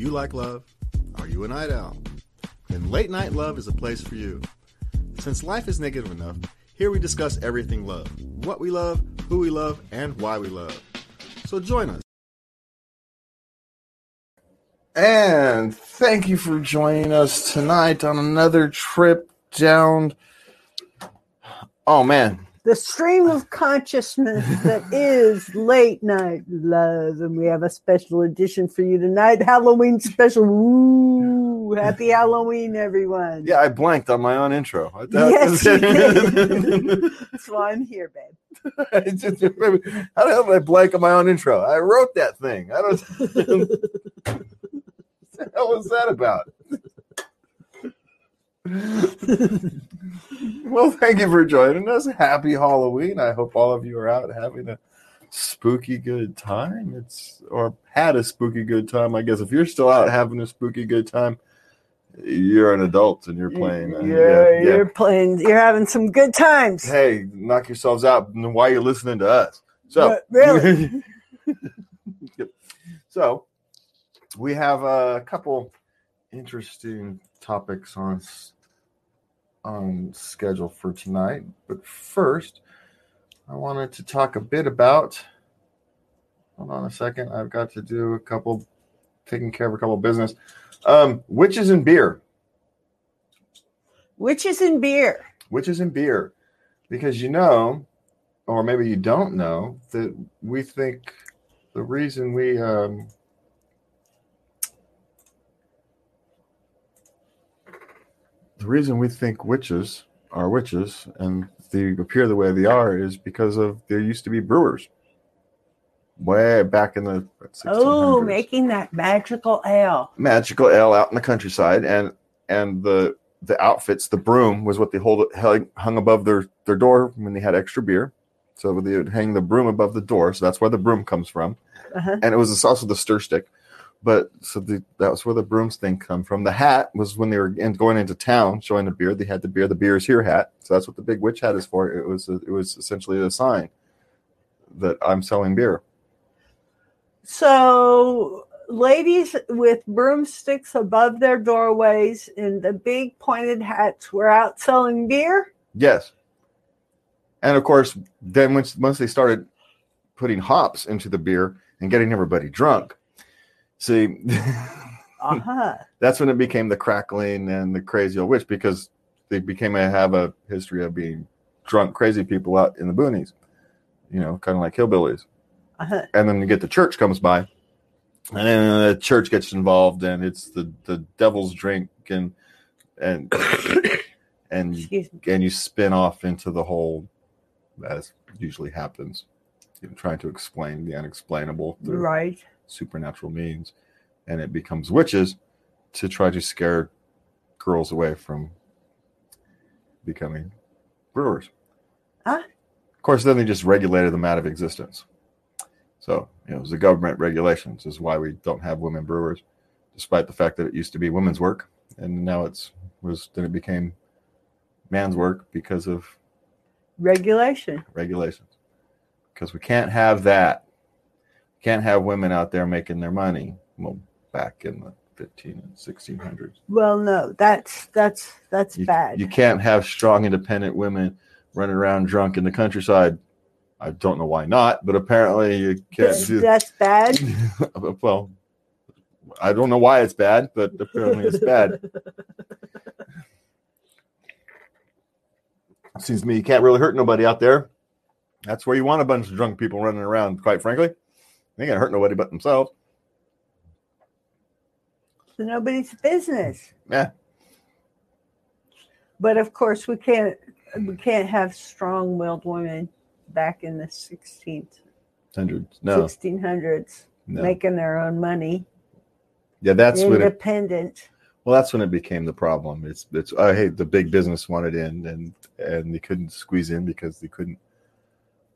you like love? Are you a night owl? Then Late Night Love is a place for you. Since life is negative enough, here we discuss everything love what we love, who we love, and why we love. So join us. And thank you for joining us tonight on another trip down. Oh man, the stream of consciousness that is late night love. And we have a special edition for you tonight Halloween special. Woo! Happy Halloween, everyone. yeah, I blanked on my own intro. I- Yes, you did. That's why I'm here, babe. I just remember- How the hell did I blank on my own intro? I wrote that thing. I don't. what the hell was that about? well, thank you for joining us. Happy Halloween. I hope all of you are out having a spooky good time. It's or had a spooky good time. I guess if you're still out having a spooky good time, you're an adult and you're playing. uh, You're, you're playing, you're having some good times. Hey, knock yourselves out while you're listening to us. So But really? so we have a couple interesting topics on on schedule for tonight. But first, I wanted to talk a bit about. Hold on a second. I've got to do a couple, taking care of a couple of business. Um, witches and beer. Witches and beer. Witches and beer, because you know, or maybe you don't know that we think the reason we um, the reason we think witches are witches and they appear the way they are is because of there used to be brewers way back in the 1600s. Oh, making that magical ale. magical ale out in the countryside and and the the outfits the broom was what they hold hung, hung above their their door when they had extra beer so they would hang the broom above the door so that's where the broom comes from Uh-huh. and it was also the stir stick but so the, that was where the brooms thing come from the hat was when they were in, going into town showing the beer they had the beer the beer is here hat so that's what the big witch hat is for it was a, it was essentially a sign that i'm selling beer So, ladies with broomsticks above their doorways and the big pointed hats were out selling beer. Yes. And of course, then once once they started putting hops into the beer and getting everybody drunk, see, Uh huh. that's when it became the crackling and the crazy old witch because they became a have a history of being drunk, crazy people out in the boonies, you know, kind of like hillbillies. Uh-huh. And then you get the church comes by, and then the church gets involved, and it's the the devil's drink and and and and you spin off into the whole as usually happens you know, trying to explain the unexplainable through Right. Supernatural means and it becomes witches to try to scare girls away from becoming brewers Huh? of course then they just regulated them out of existence so you know it was the government regulations is why we don't have women brewers despite the fact that it used to be women's work and now it's was then it became man's work because of Regulation. regulations because we can't have that can't have women out there making their money. Well back in the 15 and 1600s Well, no, that's that's that's you, bad. you can't have strong independent women running around drunk in the countryside. I don't know why not but apparently you can't Th- do that's bad. well i don't know why it's bad but apparently it's bad. Seems to me you can't really hurt nobody out there. That's where you want a bunch of drunk people running around quite frankly they ain't gonna hurt nobody but themselves It's nobody's business. yeah But of course, we can't we can't have strong-willed women back in the 16th, hundreds no 1600s no making their own money, yeah that's what it independent. Well, that's when it became the problem. It's it's uh, hey, the big business wanted in, and and they couldn't squeeze in because they couldn't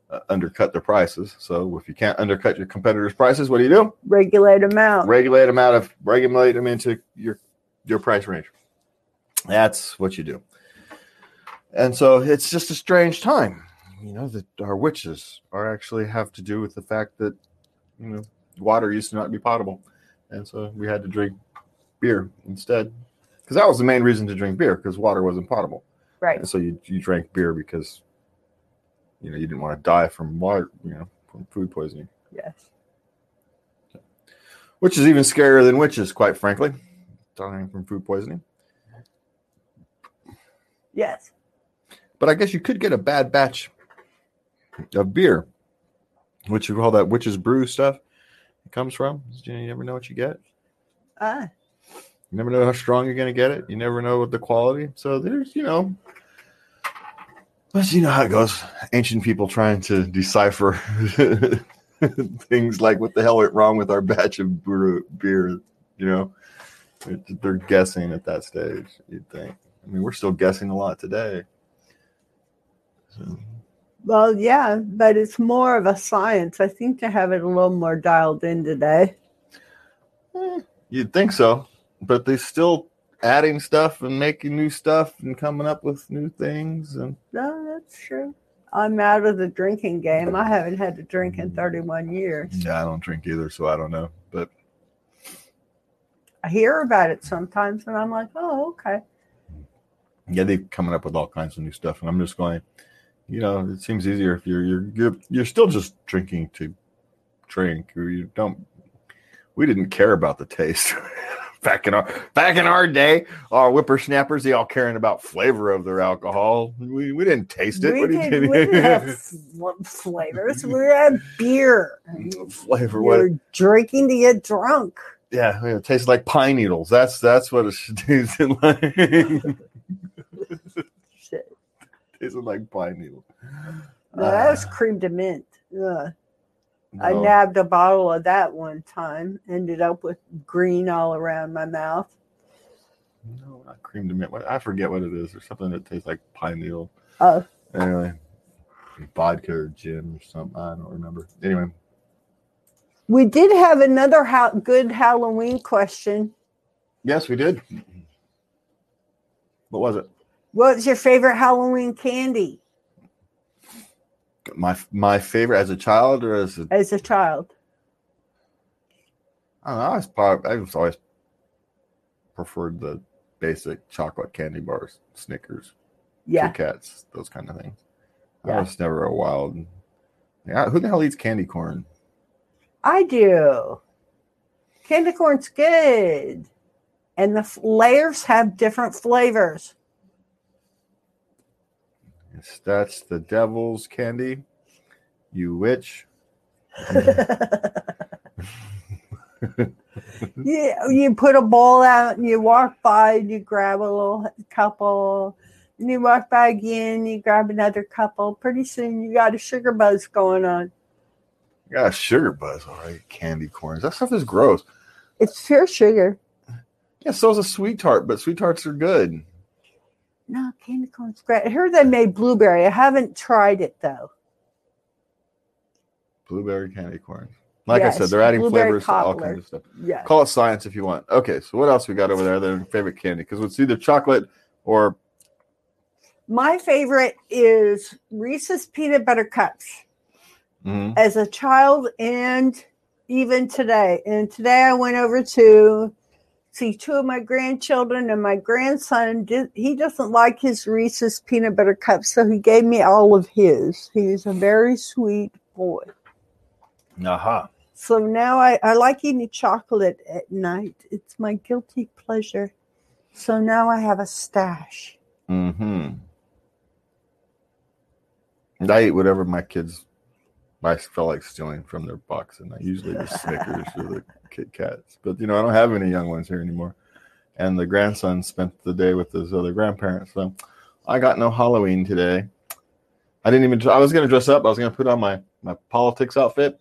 uh, undercut their prices. So if you can't undercut your competitors' prices, what do you do? Regulate them out. Regulate them out of regulate them into your your price range. That's what you do. And so it's just a strange time, you know, that our witches are actually have to do with the fact that you know water used to not be potable and so we had to drink beer instead. Because that was the main reason to drink beer because water wasn't potable, Right. and so you you drank beer because you know you didn't want to die from water, you know, from food poisoning, Yes. which is even scarier than witches, quite frankly, dying from food poisoning. Yes. But I guess you could get a bad batch of beer, which you call that witch's brew stuff. It comes from. You never know what you get. Ah. You never know how strong you're going to get it. You never know what the quality. So there's, you know, but you know how it goes. Ancient people trying to decipher things like what the hell went wrong with our batch of beer. You know, they're guessing at that stage. You'd think. I mean, we're still guessing a lot today. So, Well, yeah, but it's more of a science. I think to have it a little more dialed in today. eh, you'd think so, but they still adding stuff and making new stuff and coming up with new things and No, that's true. I'm out of the drinking game. I haven't had to drink in 31 years. yeah, I don't drink either, so I don't know. But I hear about it sometimes, and I'm like, oh, okay. yeah, they're coming up with all kinds of new stuff, and I'm just going. You know, it seems easier if you're you're you're, you're still just drinking to drink. Or you don't. We didn't care about the taste back in our back in our day. Our whippersnappers, they all caring about flavor of their alcohol. We we didn't taste it. We, what did, we didn't have fl- flavors. We had beer. flavor. We What? were drinking to get drunk. Yeah, it tastes like pine needles. That's that's what it should taste like. Shit. tasted like pine needles. No, that was Ah, cream de mint. Ugh. I nabbed a bottle of that one time. Ended up with green all around my mouth. No, not cream de mint. I forget what it is. There's something that tastes like pine needle. Oh, Anyway, vodka or gin or something. I don't remember. Anyway, we did have another ha- good Halloween question. yes, we did. What was it? What's your favorite Halloween candy My my favorite as a child or as a as a child? I don't know. I was probably I was always preferred the basic chocolate candy bars, Snickers, Yeah. Kit Kats, those kind of things. I was never a wild. Yeah, who the hell eats candy corn? I do. Candy corn's good. And the f- layers have different flavors. Yes, that's the devil's candy. You witch. Yeah, you put a bowl out and you walk by and you grab a little couple. And you walk by again, you grab another couple. Pretty soon you got a sugar buzz going on. Got a sugar buzz. All right, candy corns. That stuff is gross. It's pure sugar. Yeah, so is a sweet tart, but sweet tarts are good. No, candy corn's great. I heard they made blueberry. I haven't tried it though. Blueberry candy corn. Like I said, they're adding flavors to all kinds of stuff. Yeah. Call it science if you want. Okay, so what else we got over there? Their favorite candy because it's either chocolate or My favorite is Reese's peanut butter cups. Mhm. as a child and even today. And today I went over to see two of my grandchildren, and my grandson did, he doesn't like his Reese's peanut butter cups, so he gave me all of his. He's a very sweet boy. aha. So now I, I like eating chocolate at night. It's my guilty pleasure. So now I have a stash. Mm-hmm. And I eat whatever my kids I felt like stealing from their box, and I usually the Snickers or the Kit Kats. But you know, I don't have any young ones here anymore. And the grandson spent the day with his other grandparents, so I got no Halloween today. I didn't even. I was to dress up. I was to put on my my politics outfit.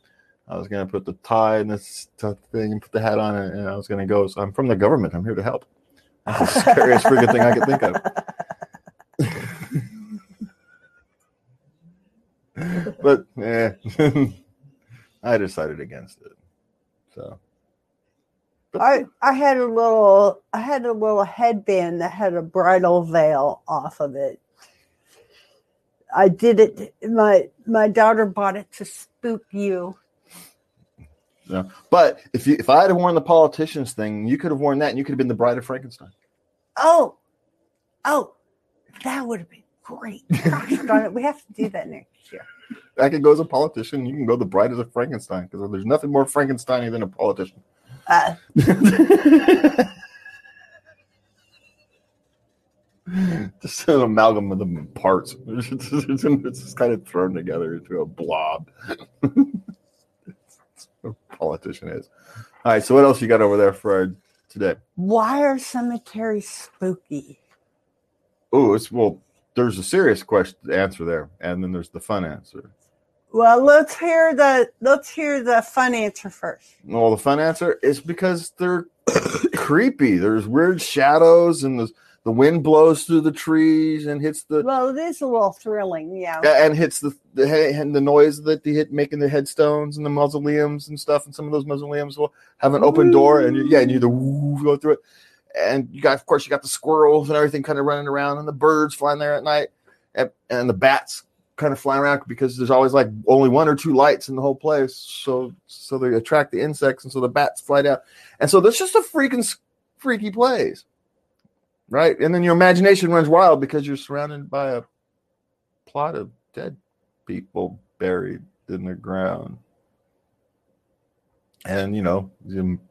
I was to put the tie and this thing and put the hat on, and I was to go. So I'm from the government. I'm here to help. That's the scariest freaking thing I could think of. But eh, I decided against it. So, but I I had a little I had a little headband that had a bridal veil off of it. I did it my my daughter bought it to spook you. Know? But if you if I had worn the politicians thing, you could have worn that, and you could have been the bride of Frankenstein. Oh, oh, that would have been great. Gosh darn it, we have to do that next year. I could go as a politician. You can go the bride as a Frankenstein because there's nothing more Frankensteiny than a politician. Uh, just an amalgam of the parts. It's just, it's just kind of thrown together into a blob. A politician is. All right. So what else you got over there for today? why are cemeteries spooky? Oh, it's well. There's a serious question answer there, and then there's the fun answer. Well, let's hear the let's hear the fun answer first. Well, the fun answer is because they're creepy. There's weird shadows, and the the wind blows through the trees and hits the Well, it is a little thrilling, yeah. and hits the the and the noise that they hit making the headstones and the mausoleums and stuff. And some of those mausoleums will have an open door, and you, yeah, and you the woo go through it. And you got, of course, you got the squirrels and everything kind of running around, and the birds flying there at night, and, and the bats kind of flying around because there's always like only one or two lights in the whole place. So so they attract the insects, and so the bats fly down, and so that's just a freaking freaky place, right? And then your imagination runs wild because you're surrounded by a plot of dead people buried in the ground. And you know,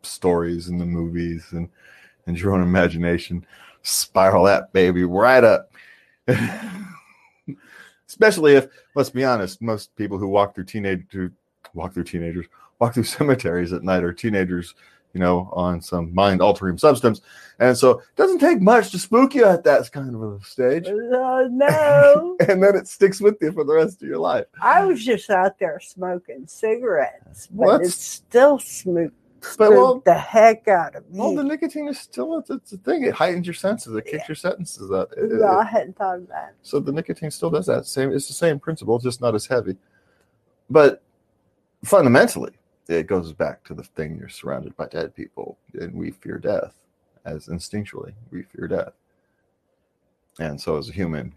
stories and the movies and and your own imagination spiral that baby right up. Especially if, let's be honest, most people who walk through teenage who walk through teenagers walk through cemeteries at night are teenagers, you know, on some mind altering substance. And so it doesn't take much to spook you at that kind of a stage. Oh no. And then it sticks with you for the rest of your life. I was just out there smoking cigarettes, but it's still smoke But well, the heck out of me. well, the nicotine is still it's, it's a thing. It heightens your senses. It kicks your sentences up. It- it- I hadn't thought of that. So the nicotine still does that. Same, it's the same principle, just not as heavy. But fundamentally, it goes back to the thing you're surrounded by dead people, and we fear death, as instinctually we fear death. And so, as a human,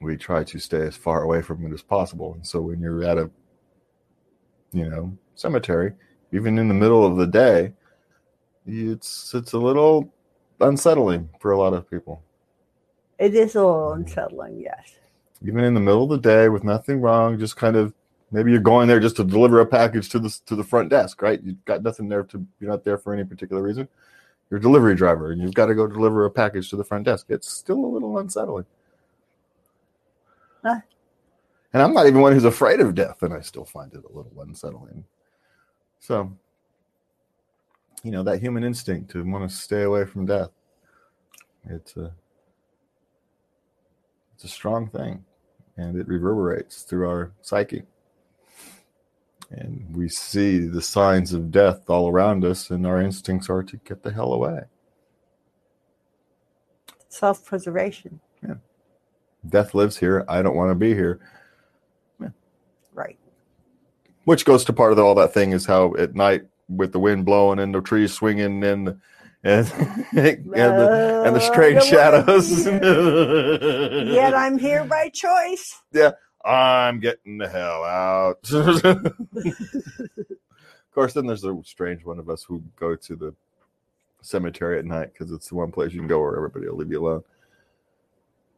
we try to stay as far away from it as possible. And so, when you're at a, you know, cemetery, even in the middle of the day, it's it's a little unsettling for a lot of people. It is a little unsettling, yes. even in the middle of the day with nothing wrong, just kind of maybe you're going there just to deliver a package to the to the front desk, right? You've got nothing there to you're not there for any particular reason. You're a delivery driver and you've got to go deliver a package to the front desk. It's still a little unsettling. Huh. And I'm not even one who's afraid of death, and I still find it a little unsettling. So, you know, that human instinct to want to stay away from death. It's a it's a strong thing and it reverberates through our psyche. And we see the signs of death all around us, and our instincts are to get the hell away. Self preservation. Yeah. Death lives here. I don't want to be here. Which goes to part of all that thing is how at night, with the wind blowing and the trees swinging and the, and, and, the, and the strange Uh, shadows. Yet I'm here by choice. Yeah, I'm getting the hell out. of course, then there's a strange one of us who go to the cemetery at night because it's the one place you can go where everybody will leave you alone.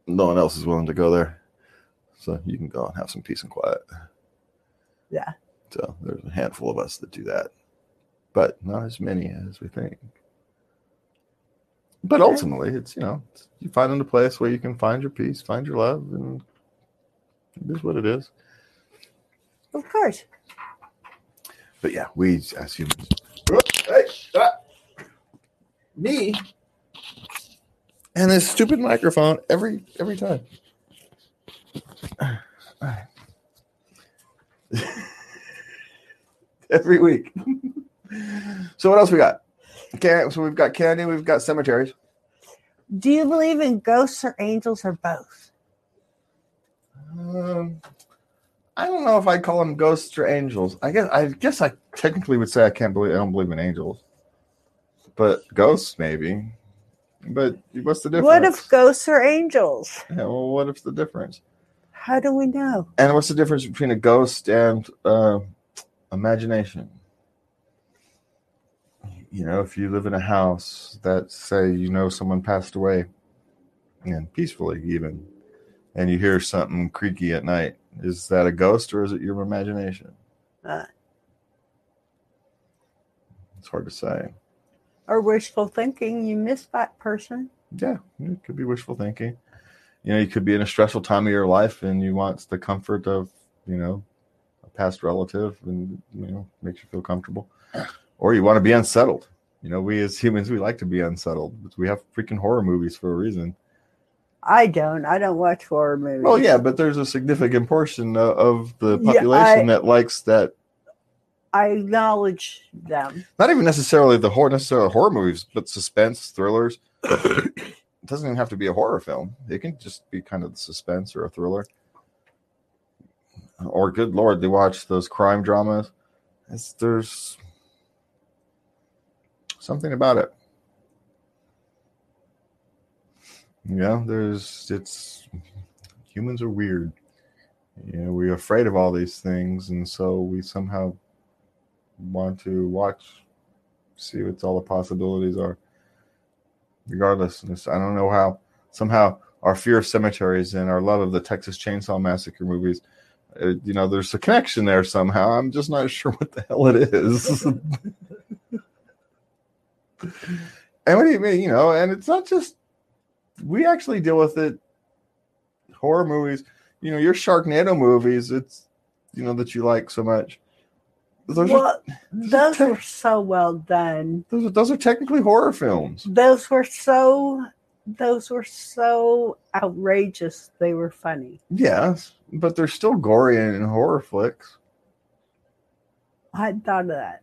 No one else is willing to go there. So you can go and have some peace and quiet. Yeah. So there's a handful of us that do that, but not as many as we think. But Okay. ultimately, it's, you know, it's, you find a place where you can find your peace, find your love, and it is what it is. Of course. But yeah, we as humans. Hey, ah. me and this stupid microphone every every time. Every week. so what else we got? Okay, so we've got candy, we've got cemeteries. Do you believe in ghosts or angels or both? Um, I don't know if I'd call them ghosts or angels. I guess I guess I technically would say I can't believe I don't believe in angels, but ghosts maybe. But what's the difference? What if ghosts are angels? Yeah, well, what if the difference? How do we know? And what's the difference between a ghost and uh, imagination? you know, if you live in a house that say you know someone passed away, and peacefully even, and you hear something creaky at night, is that a ghost or is it your imagination? Uh, It's hard to say. or wishful thinking. You miss that person. Yeah, it could be wishful thinking. You know, you could be in a stressful time of your life and you want the comfort of, you know, past relative and, you know, makes you feel comfortable. Or you want to be unsettled. You know, we as humans, we like to be unsettled. We have freaking horror movies for a reason. I don't. I don't watch horror movies. Well, yeah, but there's a significant portion o- of the Yeah, population I- that likes that. I acknowledge them. Not even necessarily the horror, necessarily horror movies, but suspense thrillers. it doesn't even have to be a horror film. It can just be kind of the suspense or a thriller. Or good lord, they watch those crime dramas. It's, there's something about it. Yeah, there's it's humans are weird. You know, we're afraid of all these things, and so we somehow want to watch, see what all the possibilities are. Regardless, I don't know how somehow our fear of cemeteries and our love of the Texas Chainsaw Massacre movies, uh, you know, there's a connection there somehow. I'm just not sure what the hell it is. and what do you mean? You know, and it's not just we actually deal with it. Horror movies, you know, your Sharknado movies. It's you know that you like so much. Those are well, those were so well done. those those are technically horror films. Those were so. Those were so outrageous. They were funny. Yes, but they're still gory and, horror flicks. I hadn't thought of that.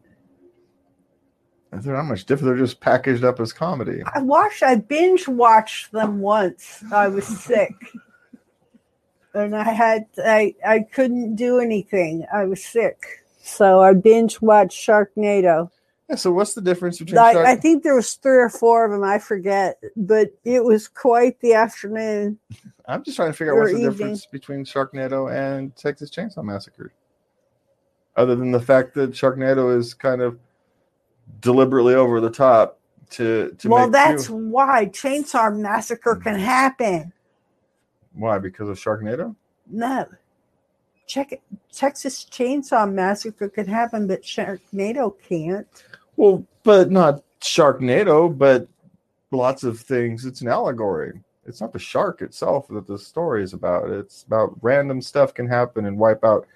They're not much different. They're just packaged up as comedy. I watched. I binge watched them once. I was sick, and I had. I I couldn't do anything. I was sick, so I binge watched Sharknado. So what's the difference between Shark- I think there was three or four of them. I forget, but it was quite the afternoon. I'm just trying to figure out what's the evening. difference between Sharknado and Texas Chainsaw Massacre. Other than the fact that Sharknado is kind of deliberately over the top to to well, that's why Chainsaw Massacre can mm. happen. why because of Sharknado. No, check it. Texas Chainsaw Massacre could happen, but Sharknado can't. Well, but not Sharknado, but lots of things. It's an allegory. It's not the shark itself that the story is about. It's about random stuff can happen and wipe out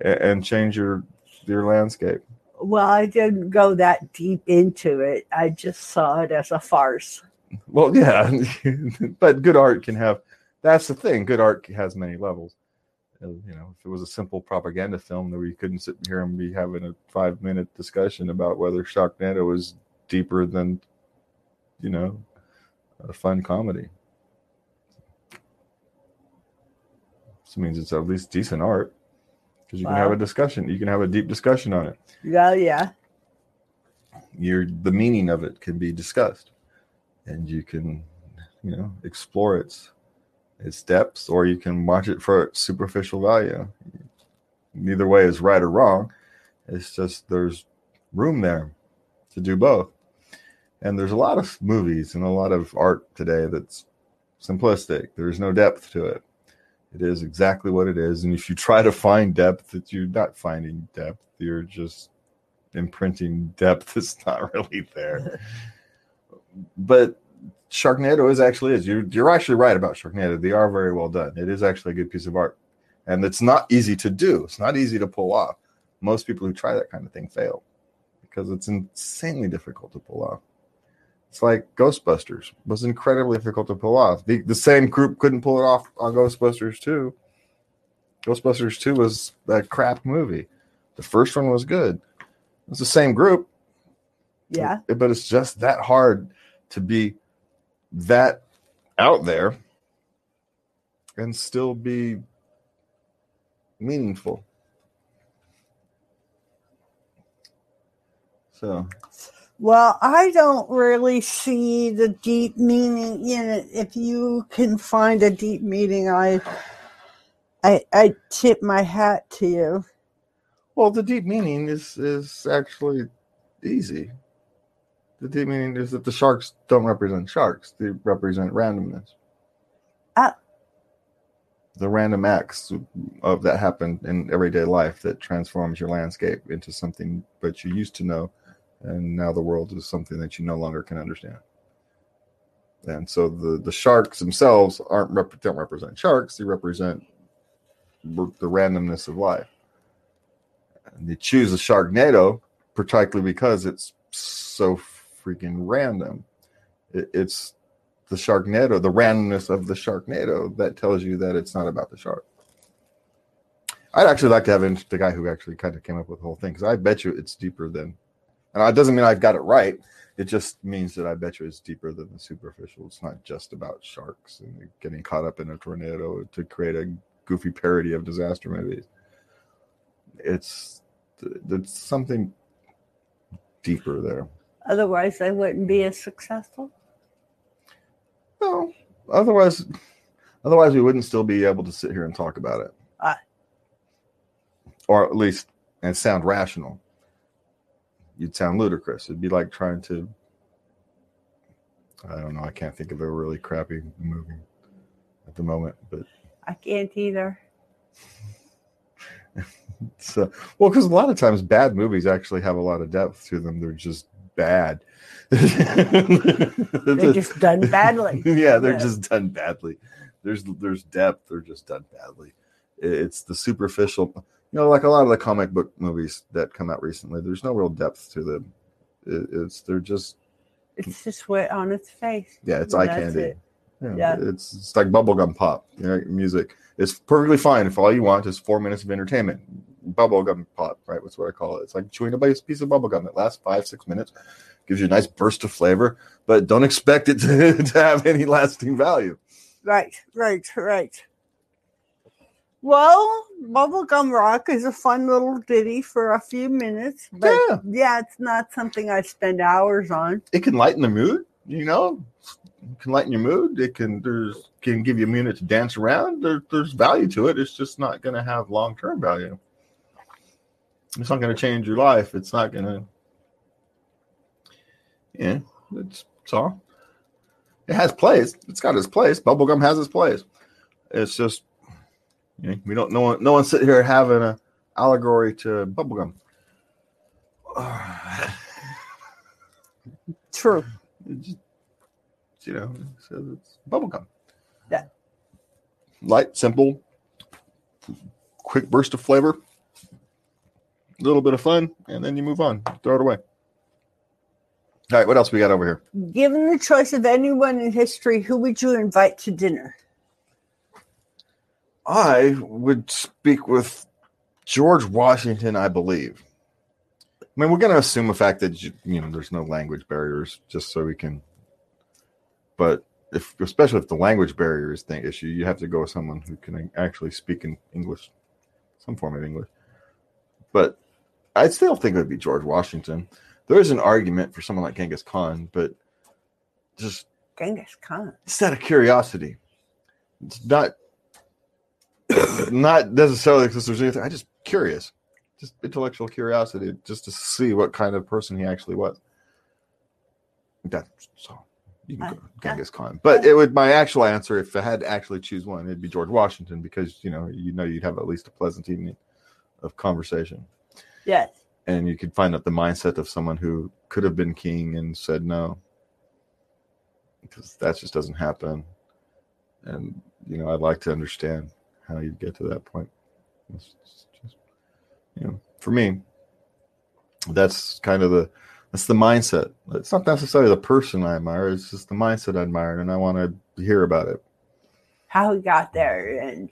and change your your landscape. Well, I didn't go that deep into it. I just saw it as a farce. Well, yeah, but good art can have. That's the thing. Good art has many levels. You know, if it was a simple propaganda film, that we couldn't sit here and be having a five-minute discussion about whether Sharknado was deeper than, you know, a fun comedy. This means it's at least decent art because you can have a discussion. You can have a deep discussion on it. Yeah, yeah. Your the meaning of it can be discussed, and you can, you know, explore its its depths, or you can watch it for superficial value. Neither way is right or wrong. It's just there's room there to do both. And there's a lot of movies and a lot of art today that's simplistic. There's no depth to it. It is exactly what it is. And if you try to find depth, that you're not finding depth. You're just imprinting depth that's not really there. but Sharknado is actually is. You're you're actually right about Sharknado. They are very well done. It is actually a good piece of art. And it's not easy to do. It's not easy to pull off. Most people who try that kind of thing fail because it's insanely difficult to pull off. It's like Ghostbusters was incredibly difficult to pull off. The, the same group couldn't pull it off on Ghostbusters 2. Ghostbusters 2 was a crap movie. The first one was good. It's the same group, Yeah. but it's just that hard to be that out there and still be meaningful. So, Well, I don't really see the deep meaning in it. If you can find a deep meaning, I, I, I tip my hat to you. well, the deep meaning is is actually easy. The deep meaning is that the sharks don't represent sharks; they represent randomness. Ah. The random acts of that happen in everyday life that transforms your landscape into something that you used to know, and now the world is something that you no longer can understand. And so the the sharks themselves aren't rep- don't represent sharks; they represent r- the randomness of life. And they choose a Sharknado particularly because it's so freaking random. It, it's the Sharknado, the randomness of the Sharknado that tells you that it's not about the shark. I'd actually like to have the guy who actually kind of came up with the whole thing because I bet you it's deeper than, and it doesn't mean I've got it right. It just means that I bet you it's deeper than the superficial. It's not just about sharks and getting caught up in a tornado to create a goofy parody of disaster movies. It's it's something deeper there. Otherwise, they wouldn't be as successful. No, otherwise, otherwise we wouldn't still be able to sit here and talk about it, Ah. or at least and sound rational. You'd sound ludicrous. It'd be like trying to. I don't know. I can't think of a really crappy movie at the moment, but I can't either. so well because a lot of times bad movies actually have a lot of depth to them. They're just bad. They're just done badly. yeah, they're Yeah. just done badly. There's there's depth. They're just done badly. It's the superficial. You know, like a lot of the comic book movies that come out recently. There's no real depth to them. It, it's they're just It's just wet on its face. yeah, it's eye candy. it. Yeah, Yeah. it's it's like bubblegum pop. You know, music. It's perfectly fine if all you want is four minutes of entertainment. Bubblegum pop, right? That's what I call it. It's like chewing a piece of bubblegum that lasts five, six minutes, gives you a nice burst of flavor, but don't expect it to, to have any lasting value. Right, right, right. Well, Bubblegum Rock is a fun little ditty for a few minutes, but Yeah. yeah, it's not something I spend hours on. It can lighten the mood, you know. It can lighten your mood. It can there's can give you a minute to dance around. There, there's value to it. It's just not going to have long term value. It's not going to change your life. It's not going to. Yeah, it's, it's all. It has place. It's got its place. Bubblegum has its place. It's just you know, we don't. No one. No one sit here having a allegory to bubblegum. True. Just, you know, so it's bubblegum. Yeah. Light, simple, quick burst of flavor, a little bit of fun, and then you move on. Throw it away. All right, what else we got over here? Given the choice of anyone in history, who would you invite to dinner? I would speak with George Washington, I believe. I mean, we're going to assume the fact that you you know there's no language barriers, just so we can. But if, especially if the language barrier is the issue, you have to go with someone who can actually speak in English, some form of English. But I still think it would be George Washington. There is an argument for someone like Genghis Khan, but just Genghis Khan. it's out of curiosity. It's not not necessarily because there's anything. I just curious, just intellectual curiosity, just to see what kind of person he actually was. That's so you can I- go Genghis Khan, but it would my actual answer if I had to actually choose one, it'd be George Washington because you know you know you'd have at least a pleasant evening of conversation, Yes. and you could find out the mindset of someone who could have been king and said no, because that just doesn't happen, and you know I'd like to understand how you get to that point. It's just, you know, for me, that's kind of the that's the mindset. It's not necessarily the person I admire; it's just the mindset I admire, and I want to hear about it How he got there and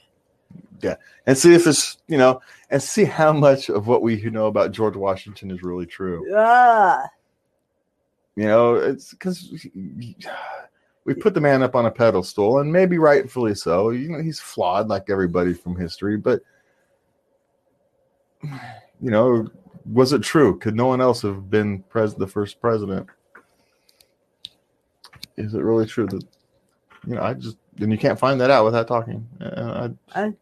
and see if it's you know, and see how much of what we know about George Washington is really true. Yeah. You know, it's because we put the man up on a pedestal, and maybe rightfully so. You know, he's flawed like everybody from history, but you know, was it true? Could no one else have been pres- the first president? Is it really true that you know? I just and you can't find that out without talking. And I, I-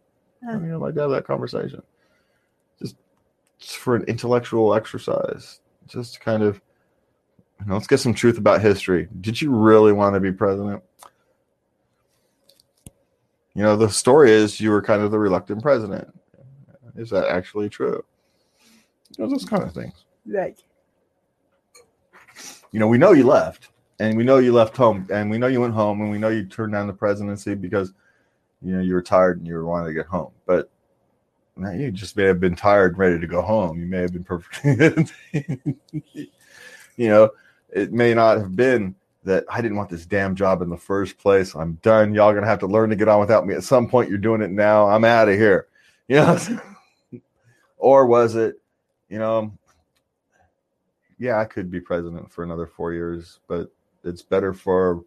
I mean, I'd like to have that conversation, just, just for an intellectual exercise, just to kind of Now, let's get some truth about history. Did you really want to be president? You know, the story is you were kind of the reluctant president. Is that actually true? You know, those kind of things. Right. You know, we know you left, and we know you left home, and we know you went home, and we know you turned down the presidency because you know you were tired and you were wanting to get home. But now you just may have been tired and ready to go home. You may have been perfect. you know, it may not have been that I didn't want this damn job in the first place. I'm done. Y'all gonna have to learn to get on without me. At some point, you're doing it now. I'm out of here. You know, or was it, you know, yeah, I could be president for another four years, but it's better for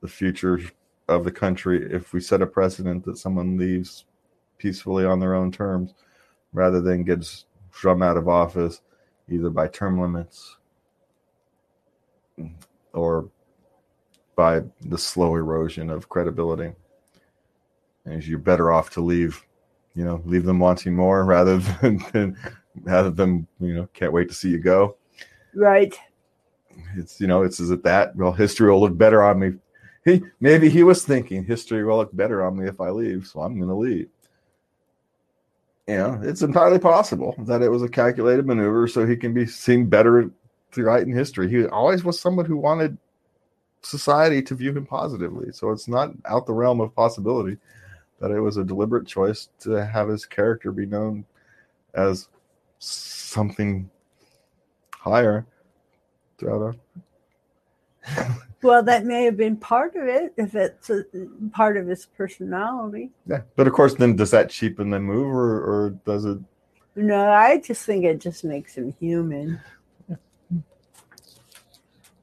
the future of the country if we set a precedent that someone leaves peacefully on their own terms rather than gets drummed out of office either by term limits or by the slow erosion of credibility. And you're better off to leave, you know, leave them wanting more rather than, than rather than you know can't wait to see you go. Right. It's you know it's is it that well history will look better on me. He maybe he was thinking history will look better on me if I leave, so I'm to leave. Know, it's entirely possible that it was a calculated maneuver so he can be seen better throughout in history. He always was someone who wanted society to view him positively. So it's not out the realm of possibility that it was a deliberate choice to have his character be known as something higher throughout Well, that may have been part of it if it's a, part of his personality. yeah. But of course, then does that cheapen the move, or, or does it? No, I just think it just makes him human.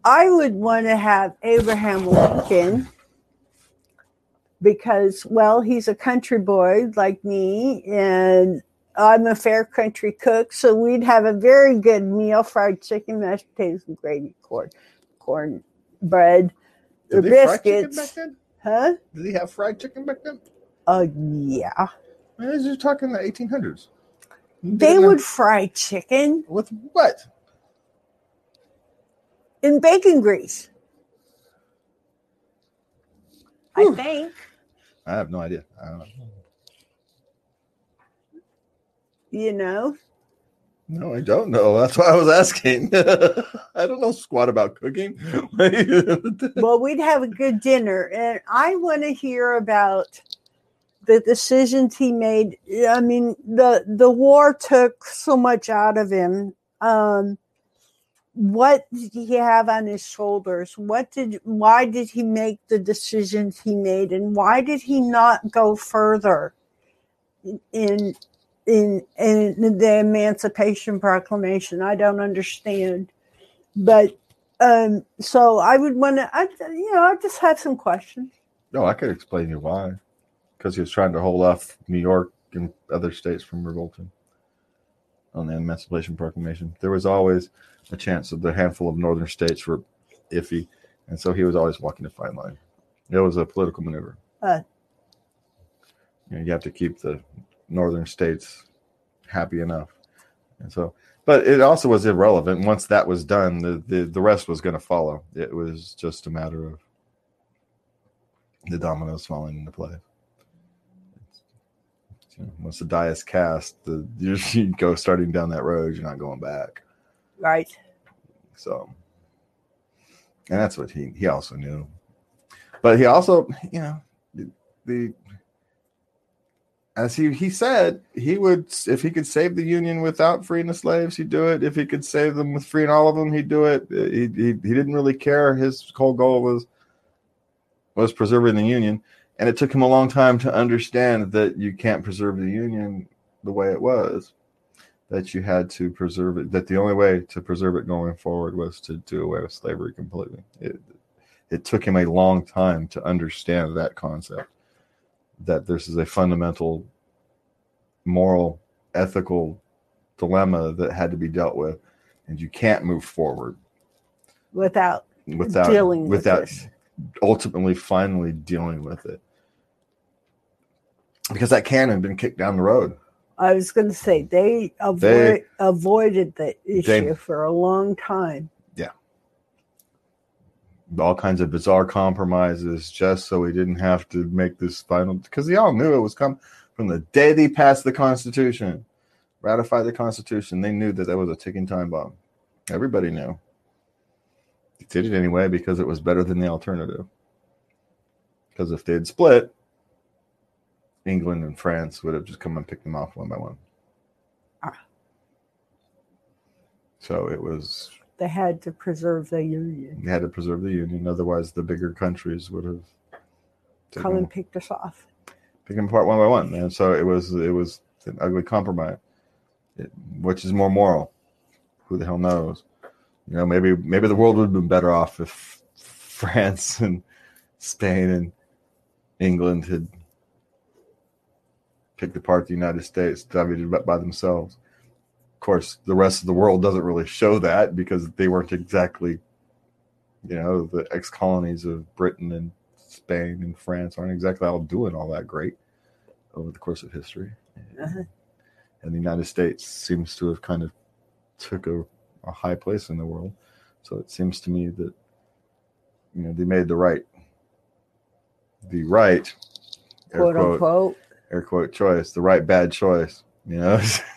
I would want to have Abraham Lincoln because, well, he's a country boy like me, and I'm a fair country cook. So we'd have a very good meal fried chicken, mashed potatoes, and gravy, corn, corn bread, the Did they fry chicken back biscuits. then? Huh? Did he have fried chicken back then? Uh, yeah. Man, you're talking the 1800s. They would have- fry chicken with what? in bacon grease. I think. I have no idea. I don't know. You know, No, I don't know. That's why I was asking. I don't know squat about cooking. well, we'd have a good dinner, and I want to hear about the decisions he made. I mean, the the war took so much out of him. Um, what did he have on his shoulders? What did? Why did he make the decisions he made, and why did he not go further in in in the Emancipation Proclamation? I don't understand, but um, so I would want to, I, you know, I just have some questions. no, I could explain you why. Because he was trying to hold off New York and other states from revolting on the Emancipation Proclamation. There was always a chance that the handful of northern states were iffy, and so he was always walking a fine line. It was a political maneuver. Uh. you, know, you have to keep the northern states happy enough, and so. But it also was irrelevant. Once that was done, the the, the rest was going to follow. It was just a matter of the dominoes falling into place. You know, once the die is cast, the you, you go starting down that road. You're not going back. Right. So, and that's what he he also knew. But he also, you know, the, the as he he said he would if he could save the union without freeing the slaves, he'd do it. If he could save them with freeing all of them, he'd do it. Uh, he he, he didn't really care. His whole goal was was preserving the union, and it took him a long time to understand that you can't preserve the union the way it was that you had to preserve it that the only way to preserve it going forward was to do away with slavery completely it, it took him a long time to understand that concept that this is a fundamental moral ethical dilemma that had to be dealt with and you can't move forward Without without dealing with without this. ultimately finally dealing with it because that can have been kicked down the road I was going to say they avoid They- avoided the issue They- for a long time. All kinds of bizarre compromises just so we didn't have to make this final because they all knew it was come from the day they passed the Constitution, ratified the Constitution. They knew that that was a ticking time bomb. Everybody knew. They did it anyway because it was better than the alternative. Because if they had split, England and France would have just come and picked them off one by one. Ah. So it was They had to preserve the union. they had to preserve the union, otherwise the bigger countries would have Come and picked us off. picked them apart one by one. And so it was it was an ugly compromise. It, which is more moral? Who the hell knows? You know, maybe maybe the world would have been better off if France and Spain and England had picked apart the United States, divided by themselves. Of course, the rest of the world doesn't really show that because they weren't exactly, you know, the ex colonies of Britain and Spain and France aren't exactly all doing all that great over the course of history. Uh-huh. And the United States seems to have kind of took a, a high place in the world. So it seems to me that, you know, they made the right, the right, air Quote quote, unquote. air quote choice, the right bad choice. You know,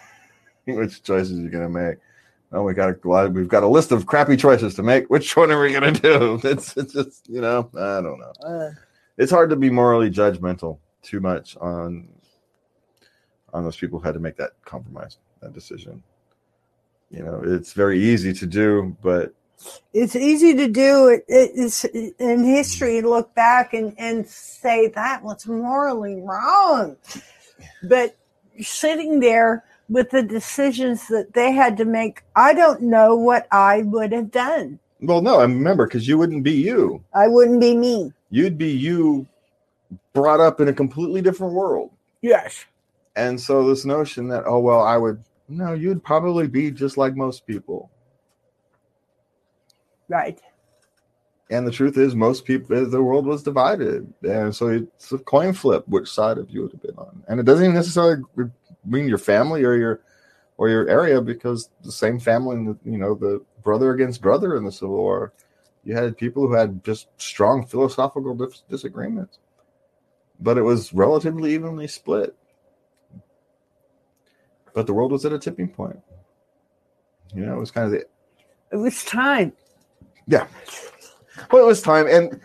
which choices are you're gonna make? Oh, we got a we've got a list of crappy choices to make. Which one are we gonna do? It's it's just you know I don't know. Uh, It's hard to be morally judgmental too much on on those people who had to make that compromise, that decision. You know, it's very easy to do, but it's easy to do it, it's in history look back and, and say that was morally wrong but sitting there with the decisions that they had to make i don't know what i would have done well, no, I remember because you wouldn't be you. i wouldn't be me You'd be you brought up in a completely different world. yes And so this notion that, oh well, I would no, you'd probably be just like most people. right And the truth is, most people, eh, the world was divided, and so it's a coin flip which side of you would have been on. And it doesn't even necessarily mean your family or your or your area, because the same family, and you know, the brother against brother in the Civil War, you had people who had just strong philosophical dis- disagreements, but it was relatively evenly split. But the world was at a tipping point. You know, it was kind of the it was time yeah. Well, it was time, and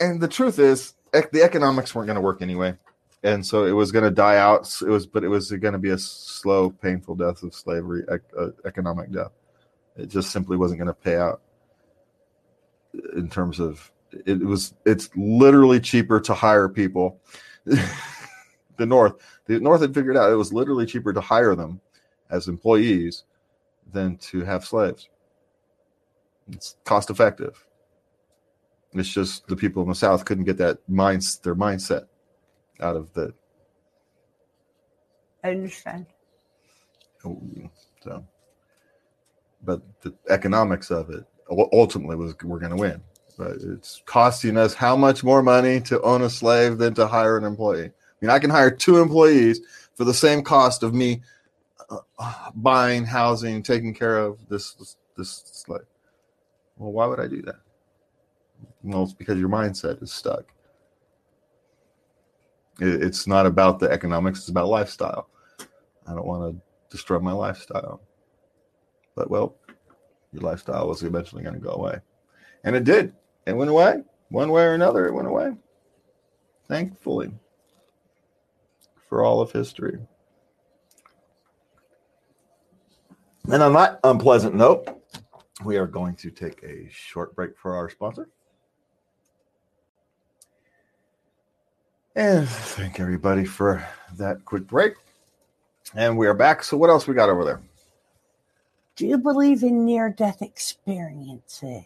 and the truth is, the economics weren't going to work anyway, and so it was going to die out. It was, but it was going to be a slow, painful death of slavery, ec- uh, economic death. It just simply wasn't going to pay out in terms of it was. It's literally cheaper to hire people. the North, the North had figured out it was literally cheaper to hire them as employees than to have slaves. It's cost effective. It's just the people in the South couldn't get that minds their mindset out of the i understand so. But the economics of it ultimately was we're going to win. But it's costing us how much more money to own a slave than to hire an employee. I mean, I can hire two employees for the same cost of me uh, uh, buying, housing, taking care of this this, this slave. Well, why would I do that? Well, it's because your mindset is stuck. It, it's not about the economics; it's about lifestyle. I don't want to destroy my lifestyle. But well, your lifestyle was eventually going to go away, and it did. It went away one way or another. It went away. Thankfully, for all of history. And on that unpleasant note, we are going to take a short break for our sponsor. And thank everybody for that quick break. And we are back. So what else we got over there? do you believe in near-death experiences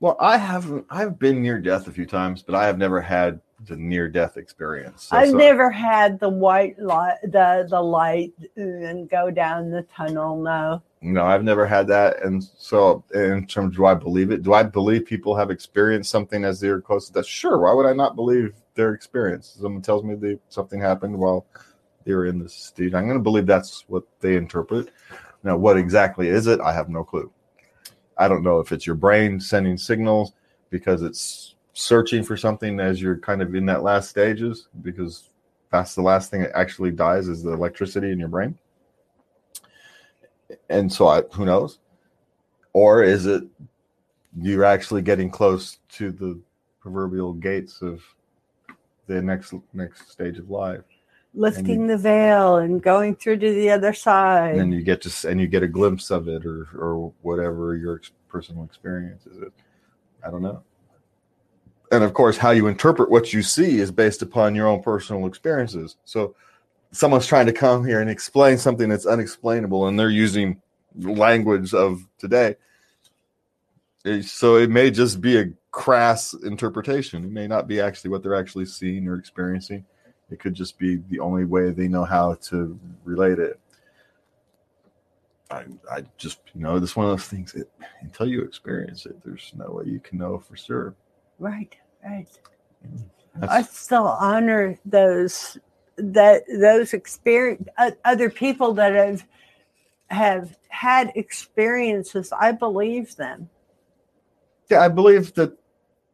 Well, I haven't. I've been near death a few times, but I have never had the near death experience. So- I've so- never had the white light, the the light, and go down the tunnel. No, No, I've never had that. And so, in terms, do I believe it? Do I believe people have experienced something as they're close to death? Sure. Why would I not believe their experience? Someone tells me they, something happened while they were in this state. I'm going to believe that's what they interpret. Now, what exactly is it? I have no clue. I don't know if it's your brain sending signals because it's searching for something as you're kind of in that last stages because that's the last thing that actually dies is the electricity in your brain. And so I who knows? Or is it you're actually getting close to the proverbial gates of the next next stage of life? Lifting the veil and going through to the other side. and you get to and you get a glimpse of it or or whatever your ex- personal experience is it i don't know and of course how you interpret what you see is based upon your own personal experiences so someone's trying to come here and explain something that's unexplainable and they're using language of today It- so it may just be a crass interpretation. It may not be actually what they're actually seeing or experiencing. It could just be the only way they know how to relate it. I, I just you know this one of those things that until you experience it there's no way you can know for sure. Right, right. Mm, I still honor those that those experience uh, other people that have have had experiences. I believe them. yeah i believe that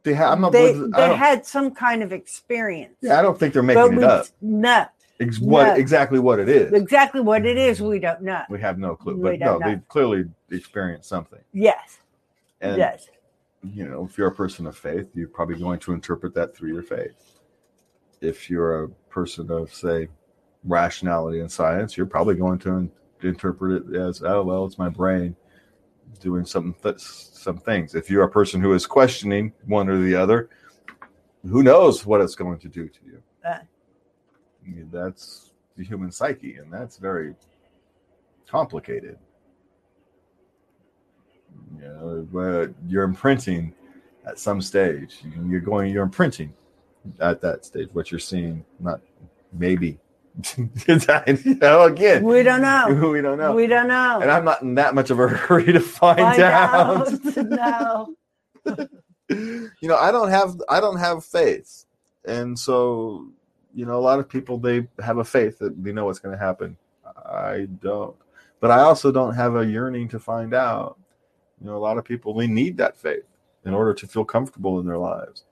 they have i'm not they I, they had some kind of experience. yeah, I don't think they're making it we up no Ex- what no. exactly what it is exactly what it is. We don't know. we have no clue but no they clearly experienced something Yes, and yes, you know if you're a person of faith you're probably going to interpret that through your faith if you're a person of say rationality and science you're probably going to in- interpret it as oh well it's my brain doing some th- some things. If you're a person who is questioning one or the other who knows what it's going to do to you? Uh. I mean, that's the human psyche and that's very complicated. You know but you're imprinting at some stage. You're going you're imprinting at that stage what you're seeing not maybe. You know again. We don't know. we don't know. We don't know. and i'm not in that much of a hurry to find, Find out, out. no. you know i don't have i don't have faith. And so you know a lot of people they have a faith that they know what's going to happen. I don't. But i also don't have a yearning to find out. You know a lot of people they need that faith in order to feel comfortable in their lives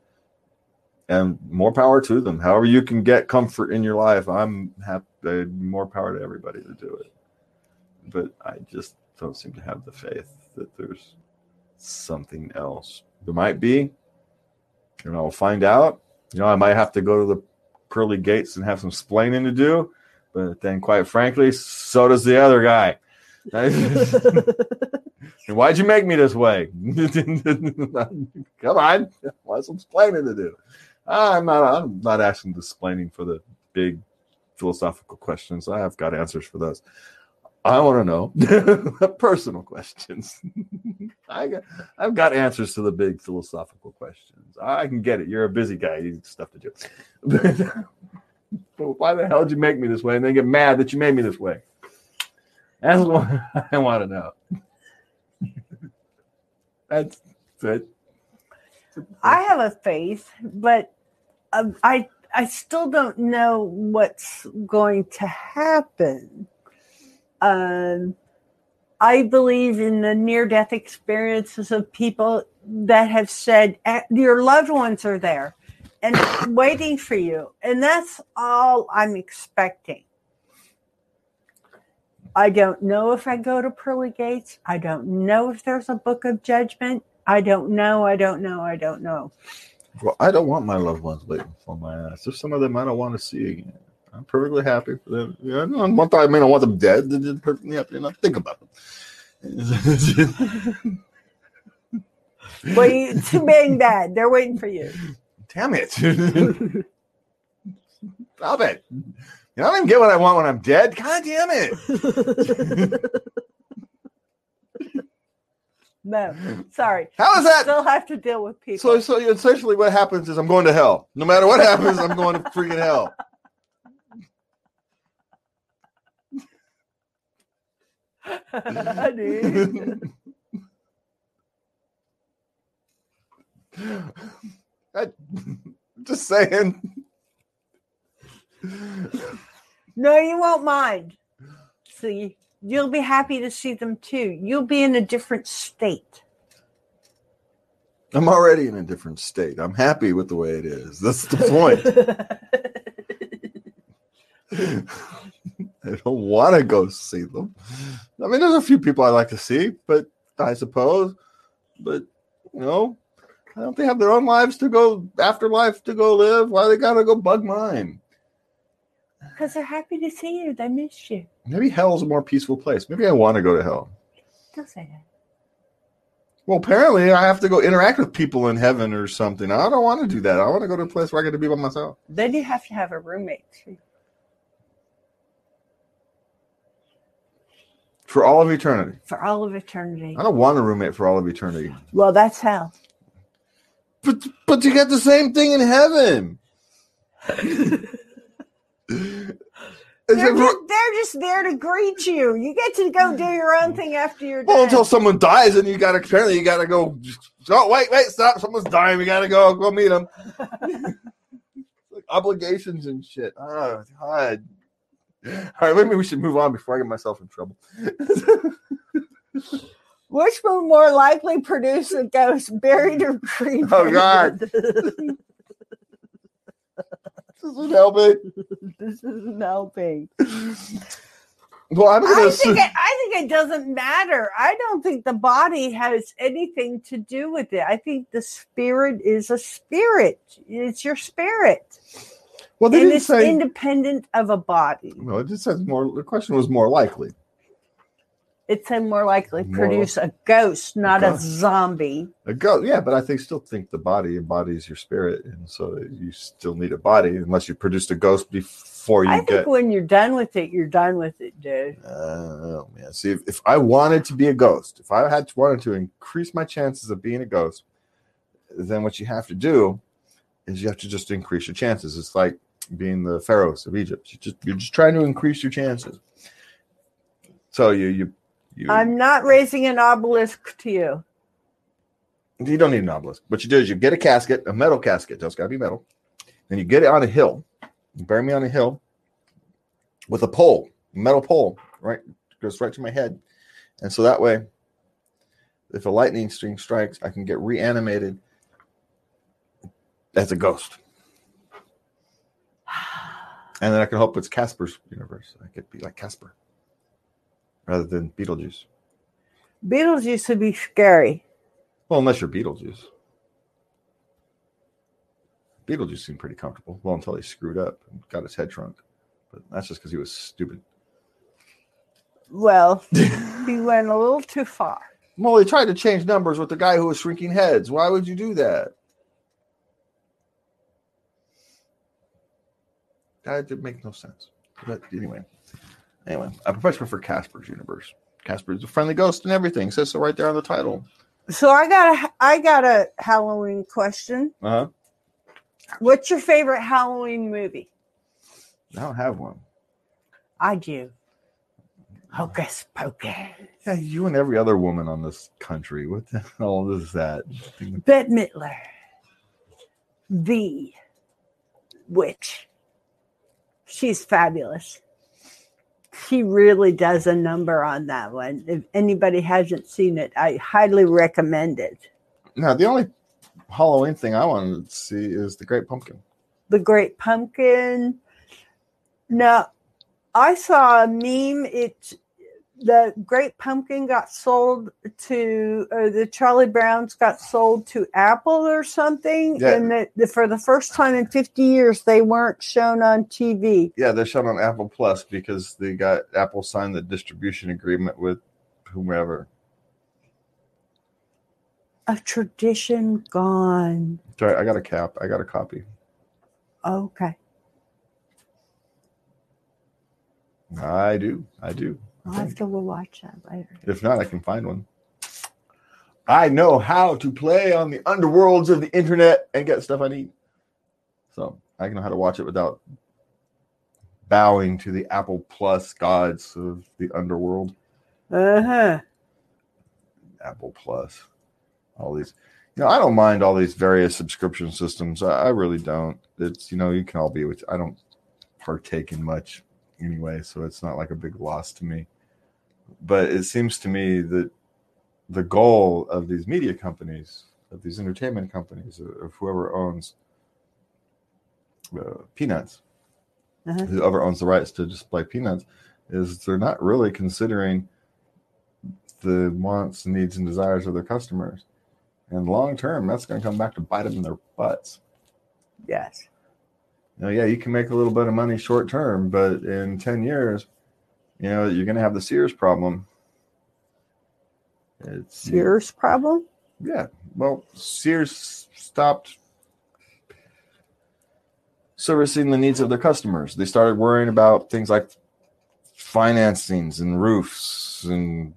and more power to them. However you can get comfort in your life i'm happy uh, more power to everybody to do it. But i just don't seem to have the faith that there's something else. There might be and i'll find out. You know i might have to go to the pearly gates and have some splaining to do but then quite frankly so does the other guy. And why'd you make me this way? Come on, what's some explaining to do? Uh, I'm not. I'm not asking the explaining for the big philosophical questions. I have got answers for those. I want to know personal questions. I got. I've got answers to the big philosophical questions. I can get it. You're a busy guy. You stuff to do. but why the hell did you make me this way? And then get mad that you made me this way. That's what I want to know. That's it. I have a faith, but um, I I still don't know what's going to happen. Um, I believe in the near death experiences of people that have said "Eh, your loved ones are there and waiting for you, and that's all I'm expecting. I don't know if I go to pearly gates. I don't know if there's a book of judgment. I don't know. I don't know. I don't know. Well, I don't want my loved ones waiting for my ass. There's some of them I don't want to see again. I'm perfectly happy for them. Know, I don't want I mean I want them dead. They're just perfectly happy. You know, think about them. Well, you, too big bad. They're waiting for you. Damn it! Stop it! You don't even get what I want when I'm dead. God damn it! no, sorry. How is that? Still have to deal with people. So, so essentially, what happens is I'm going to hell. No matter what happens, I'm going to freaking hell. I, just saying. no, you won't mind. See, you'll be happy to see them too. You'll be in a different state. I'm already in a different state. I'm happy with the way it is. That's the point. I don't want to go see them. I mean, there's a few people I like to see, but I suppose, but you know, I don't they have their own lives to go afterlife to go live? Why they gotta go bug mine? Because they're happy to see you. They missed you. Maybe hell's a more peaceful place. Maybe I want to go to hell. Don't say that. Well, apparently I have to go interact with people in heaven or something. I don't want to do that. I want to go to a place where I get to be by myself. Then you have to have a roommate too. For all of eternity. for all of eternity. I don't want a roommate for all of eternity. Well, that's hell. But but you get the same thing in heaven. They're it- just, they're just there to greet you. You get to go do your own hmm. thing after you're well, done. until someone dies, and you got to apparently you got to go. Oh wait, wait, stop! Someone's dying. We got to go go meet them. like obligations and shit. Oh God. All right, maybe we should move on before I get myself in trouble. Which will more likely produce a ghost, buried or cremated? Oh, God. this isn't helping. this isn't helping. Well, I'm gonna I think it, I think it doesn't matter. I don't think the body has anything to do with it. I think the spirit is a spirit. It's your spirit, well, they and didn't it's say. independent of a body. well, it just says more. The question was more likely. It's a more likely More- produce a ghost, not a ghost. zombie. A ghost, yeah, but I think still think the body embodies your spirit, and so you still need a body unless you produced a ghost before you I think get. when you're done with it, you're done with it, dude. Uh, oh man, see, if, if I wanted to be a ghost, if I had wanted to increase my chances of being a ghost, then what you have to do is you have to just increase your chances. It's like being the pharaohs of Egypt. You just you're just trying to increase your chances. So you you you I'm not raising an obelisk to you. You don't need an obelisk. What you do is you get a casket, a metal casket. Just got to be metal. Then you get it on a hill. You bury me on a hill with a pole, metal pole, right? Goes right to my head. And so that way, if a lightning string strikes, I can get reanimated as a ghost. And then I can hope it's Casper's universe. I could be like Casper rather than Beetlejuice. Beetlejuice would be scary. Well, unless you're Beetlejuice. Beetlejuice seemed pretty comfortable. Well, until he screwed up and got his head shrunk. But that's just because he was stupid. Well, he went a little too far. Well, he tried to change numbers with the guy who was shrinking heads. Why would you do that? That didn't make no sense. But anyway, anyway, I much prefer Casper's universe. Casper's a friendly ghost and everything. It says so right there on the title. So I got a I got a Halloween question. Uh huh. What's your favorite Halloween movie? I don't have one. I do. Hocus Pocus. Yeah, you and every other woman on this country. What the hell is that? Bette Midler. The witch. She's fabulous. She really does a number on that one. If anybody hasn't seen it, I highly recommend it. Now, the only Halloween thing I wanted to see is the Great Pumpkin. The Great Pumpkin. Now, I saw a meme. It the Great Pumpkin got sold to uh, the Charlie Browns got sold to Apple or something, Yeah. and that the, for the first time in fifty years they weren't shown on TV. Yeah, they're shown on Apple Plus because they got Apple signed the distribution agreement with whomever. A tradition gone. Sorry, I got a cap. I got a copy. Okay, I do. I do. I'll have to go watch that later. If not, I can find one. I know how to play on the underworlds of the internet and get stuff I need. So I know how to watch it without bowing to the Apple Plus gods of the underworld. Uh huh. Apple Plus, all these. You know, I don't mind all these various subscription systems. I, I really don't. It's you know, you can all be with. I don't partake in much anyway, so it's not like a big loss to me. But it seems to me that the goal of these media companies of these entertainment companies, of whoever owns uh, Peanuts, Uh-huh. whoever owns the rights to display Peanuts, is they're not really considering the wants, needs, and desires of their customers. And long term, that's going to come back to bite them in their butts. Yes. You know, yeah, you can make a little bit of money short term, but in 10 years, you know, you're going to have the Sears problem. It's Sears problem? Yeah. Well, Sears stopped servicing the needs of their customers. They started worrying about things like financings and roofs and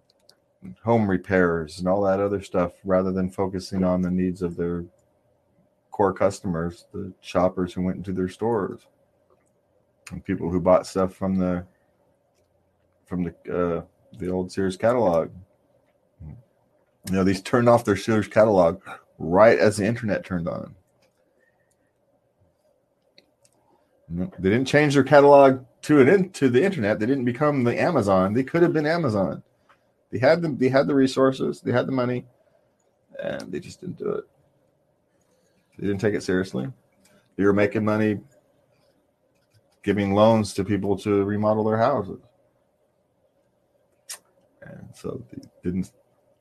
home repairs and all that other stuff rather than focusing on the needs of their core customers, the shoppers who went into their stores and people who bought stuff from the from the uh, the old Sears catalog. You know, these turned off their Sears catalog right as the internet turned on. They didn't change their catalog to an in, to the internet. They didn't become the Amazon. They could have been Amazon. They had them. They had the resources. They had the money, and they just didn't do it. They didn't take it seriously. They were making money giving loans to people to remodel their houses, so they didn't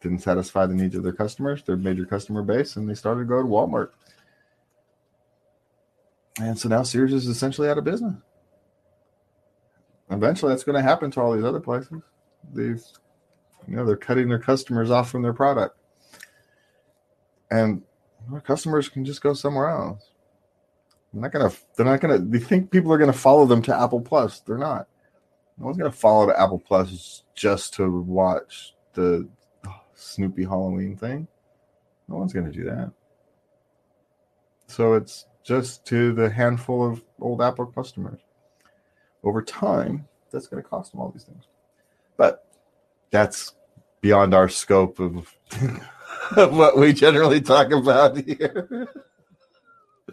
didn't satisfy the needs of their customers, their major customer base, and they started to go to Walmart. And so now Sears is essentially out of business. Eventually, that's going to happen to all these other places. These, you know, they're cutting their customers off from their product, and our customers can just go somewhere else. They're not gonna. They're not gonna. They think people are gonna follow them to Apple Plus. They're not. No one's gonna follow to Apple Plus just to watch the Snoopy Halloween thing. No one's gonna do that. So it's just to the handful of old Apple customers. Over time, that's to cost them all these things. But that's beyond our scope of, what we generally talk about here.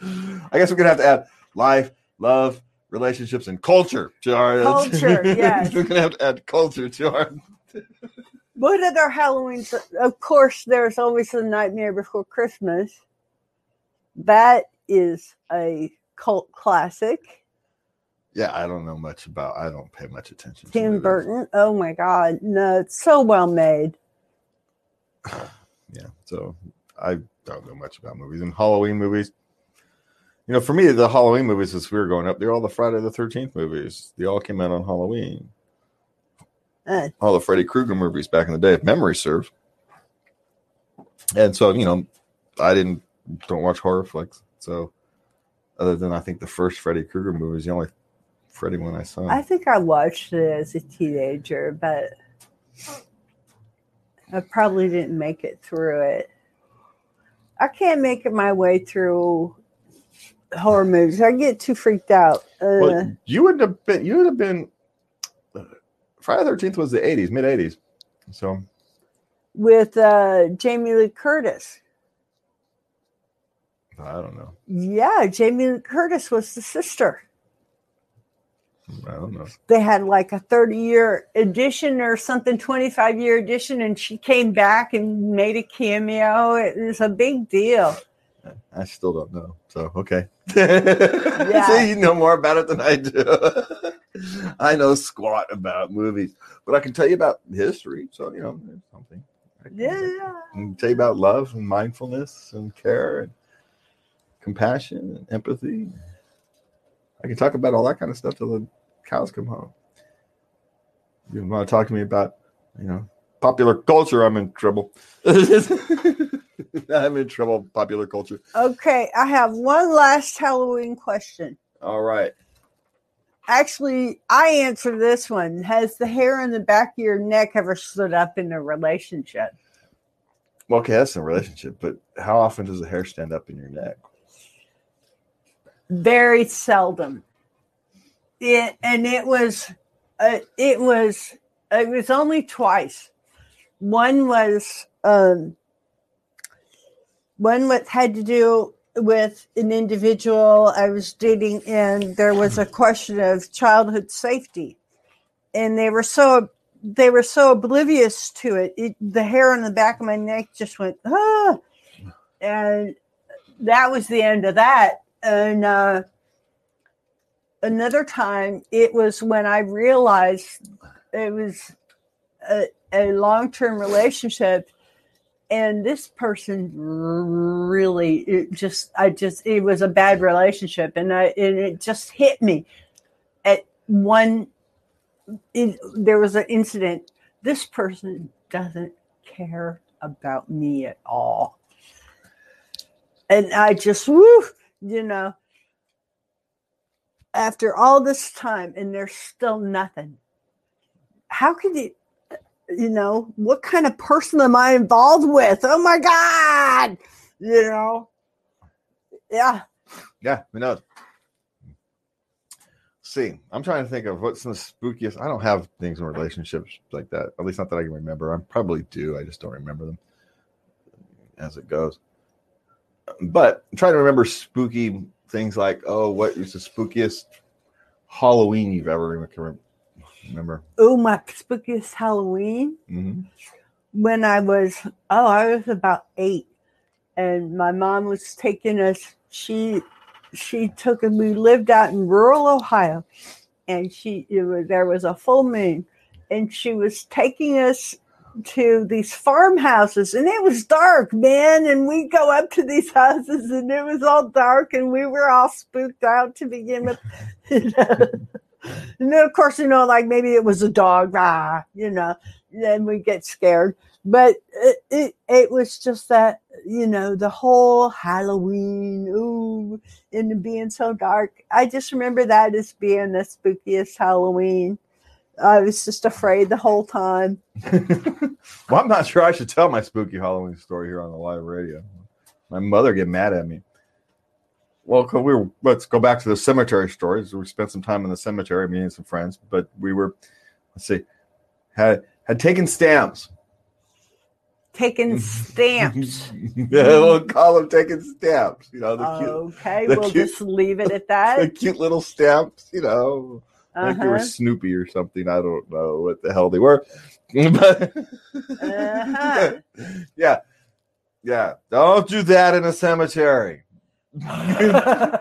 I guess we're to have to add life, love, relationships, and culture to our Culture, yes. we're going to have to add culture to our. What other Halloween? Of course, there's always the Nightmare Before Christmas. That is a cult classic. Yeah, I don't know much about. I don't pay much attention. to Tim. Burton. Oh my God. No, it's so well made. yeah so i don't know much about movies and halloween movies you know for me the halloween movies as we were growing up they're all the friday the 13th movies. They all came out on halloween. Uh, all the freddy krueger movies back in the day if memory serves. And so you know i didn't don't watch horror flicks. So other than i think the first freddy krueger movie is the only freddy one i saw. I think I watched it as a teenager, but I probably didn't make it through it. I can't make it my way through horror movies. I get too freaked out. Uh, well, you would have been you would have been uh, friday the 13th was the 80s mid 80s so with uh, Jamie Lee Curtis. i don't know Yeah, Jamie Lee Curtis was the sister. I don't know. They had like a 30 year edition or something, 25 year edition, and she came back and made a cameo. It was a big deal. I still don't know. So okay. See, you know more about it than I do. I know squat about movies, but I can tell you about history. So you know, there's something. I can, Yeah. I can tell you about love and mindfulness and care and compassion and empathy. I can talk about all that kind of stuff till the cows come home. You want to talk to me about, you know, popular culture? I'm in trouble. I'm in trouble. Popular culture. Okay, I have one last Halloween question. All right. Actually, I answer this one. Has the hair on the back of your neck ever stood up in a relationship? Well, okay, that's a relationship, but how often does the hair stand up in your neck? Very seldom. It and it was, uh, it was, it was only twice. One was, um, one what had to do with an individual I was dating, and there was a question of childhood safety, and they were so they were so oblivious to it. it the hair on the back of my neck just went ah, and that was the end of that. And uh, another time, it was when I realized it was a, a long term relationship. And this person really, it just, I just, it was a bad relationship. And, I, and it just hit me at one, it, there was an incident. This person doesn't care about me at all. And I just, woo, you know, after all this time and there's still nothing. How could you, you know, what kind of person am I involved with? Oh my God, you know, yeah. Yeah, who knows? See, I'm trying to think of what's the spookiest. I don't have things in relationships like that. At least not that I can remember. I probably do. I just don't remember them as it goes. But I'm trying to remember spooky things like, oh, what is the spookiest Halloween you've ever remember? Oh, my spookiest Halloween Mm-hmm. when I was, oh, I was about eight, and my mom was taking us. She she took and we lived out in rural Ohio, and she it was, there was a full moon, and she was taking us to these farmhouses and it was dark man and we go up to these houses and it was all dark and we were all spooked out to begin with and then of course you know like maybe it was a dog ah, you know then we get scared but it, it it was just that you know the whole halloween ooh and being so dark i just remember that as being the spookiest halloween i was just afraid the whole time well, I'm not sure I should tell my spooky Halloween story here on the live radio. My mother get mad at me. Well, we were, let's go back to the cemetery stories. We spent some time in the cemetery, meeting some friends, but we were, let's see, had had taken stamps. Taken stamps yeah, we'll call them taking stamps. You know, the cute, okay the we'll cute- just leave it at that. the cute little stamps. You know, I think they were uh-huh. Snoopy or something. I don't know what the hell they were. but Uh-huh. yeah. Yeah. Don't do that in a cemetery.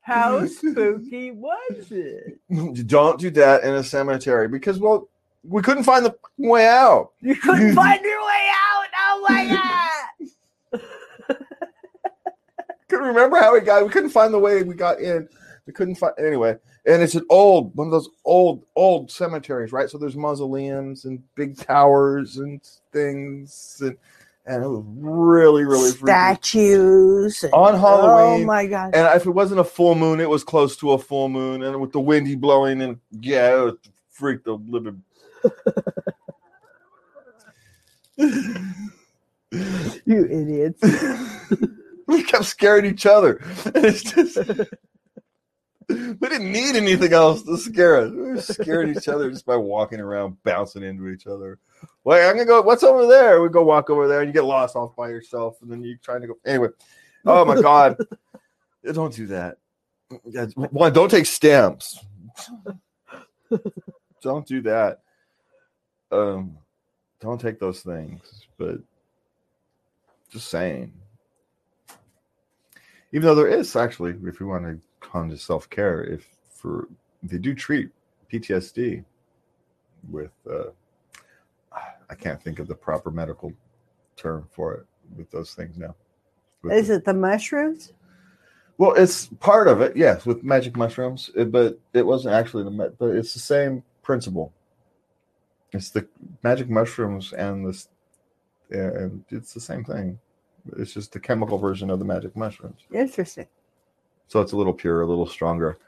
how spooky was it Don't do that in a cemetery because well, we couldn't find the way out. you couldn't find your way out oh my god Couldn't remember how we got. We couldn't find the way we got in. We couldn't find anyway. And it's an old one of those old old cemeteries, right? So there's mausoleums and big towers and things, and and it was really really freaky. statues and- On oh Halloween, my god And if it wasn't a full moon, it was close to a full moon, and with the windy blowing, and yeah, it would freak the living. you idiots we kept scaring each other. And it's just we didn't need anything else to scare us. We were scaring each other just by walking around, bouncing into each other. Wait, I'm gonna go. What's over there? We go walk over there, and you get lost off by yourself, and then you're trying to go. Anyway, oh my god, don't do that. One, don't take stamps. don't do that. Um, don't take those things. But just saying. Even though there is actually, if you want to to self care, if for they do treat PTSD with, uh, I can't think of the proper medical term for it with those things now. With is the- it the mushrooms well, it's part of it, yes, with magic mushrooms, it- but it wasn't actually the, but it's the same principle. It's the magic mushrooms and this, and it's the same thing. It's just the chemical version of the magic mushrooms. interesting So it's a little pure, a little stronger,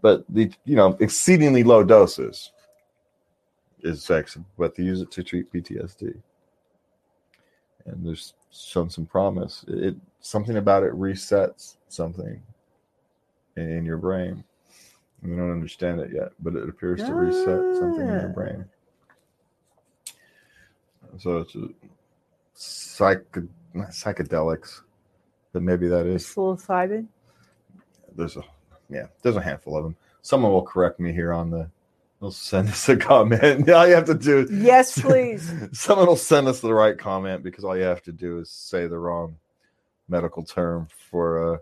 but the you know exceedingly low doses is sex, but they use it to treat PTSD. And there's shown some promise. It, it something about it resets something in, in your brain. We don't understand it yet, but it appears to reset something in your Ah. brain. So it's a psych not psychedelics, but maybe that is psilocybin there's a yeah there's a handful of them someone will correct me here on the They'll send us a comment. All you have to do Yes, please. someone will send us the right comment because all you have to do is say the wrong medical term for uh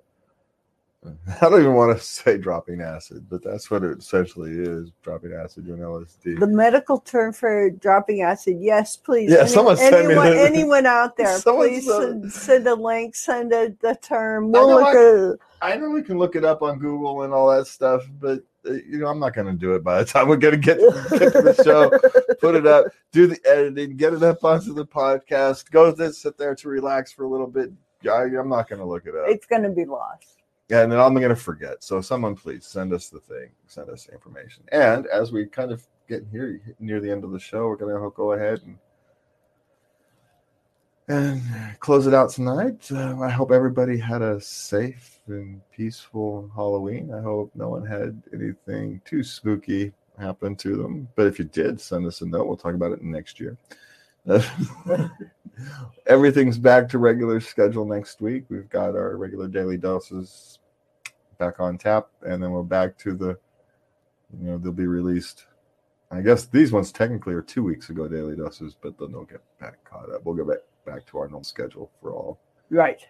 I don't even want to say dropping acid, but that's what it essentially is dropping acid doing LSD. The medical term for dropping acid. Yes, please. Yeah, someone send me anyone, the- anyone out there, please send- send, a link, send a, the term. I We'll know look I know we can look it up on Google and all that stuff, but uh, you know I'm not going to do it by the time we're going to get, get to the show. Put it up, do the editing, get it up onto the podcast. Go sit there to relax for a little bit. I, I'm not going to look it up. it's going to be lost. Yeah, and then I'm going to forget. So someone please send us the thing, send us information. And as we kind of get here near the end of the show, we're going to go ahead and and close it out tonight. Uh, I hope everybody had a safe and peaceful Halloween. I hope no one had anything too spooky happen to them. But if you did, send us a note. We'll talk about it next year. Everything's back to regular schedule next week. We've got our regular daily doses back on tap, and then we're back to the, you know, they'll be released. I guess these ones technically are two weeks ago daily doses, but then they'll get back caught up. We'll go back back to our normal schedule for all Right.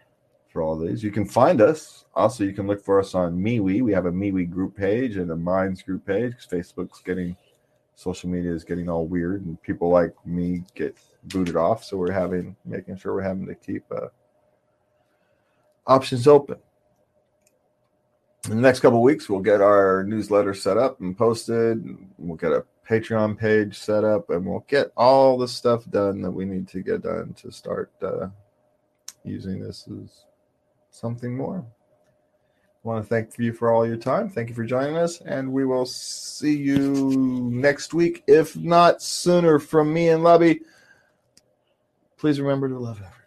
for all these. You can find us. Also, you can look for us on MeWe. We have a MeWe group page and a Minds group page because Facebook's getting social media is getting all weird and people like me get booted off. So we're having making sure we're having to keep uh, options open. In the next couple weeks, we'll get our newsletter set up and posted. We'll get a Patreon page set up, and we'll get all the stuff done that we need to get done to start uh, using this as something more. Want to thank you for all your time. Thank you for joining us, and we will see you next week, if not sooner, from me and Lobby, Please remember to love everyone.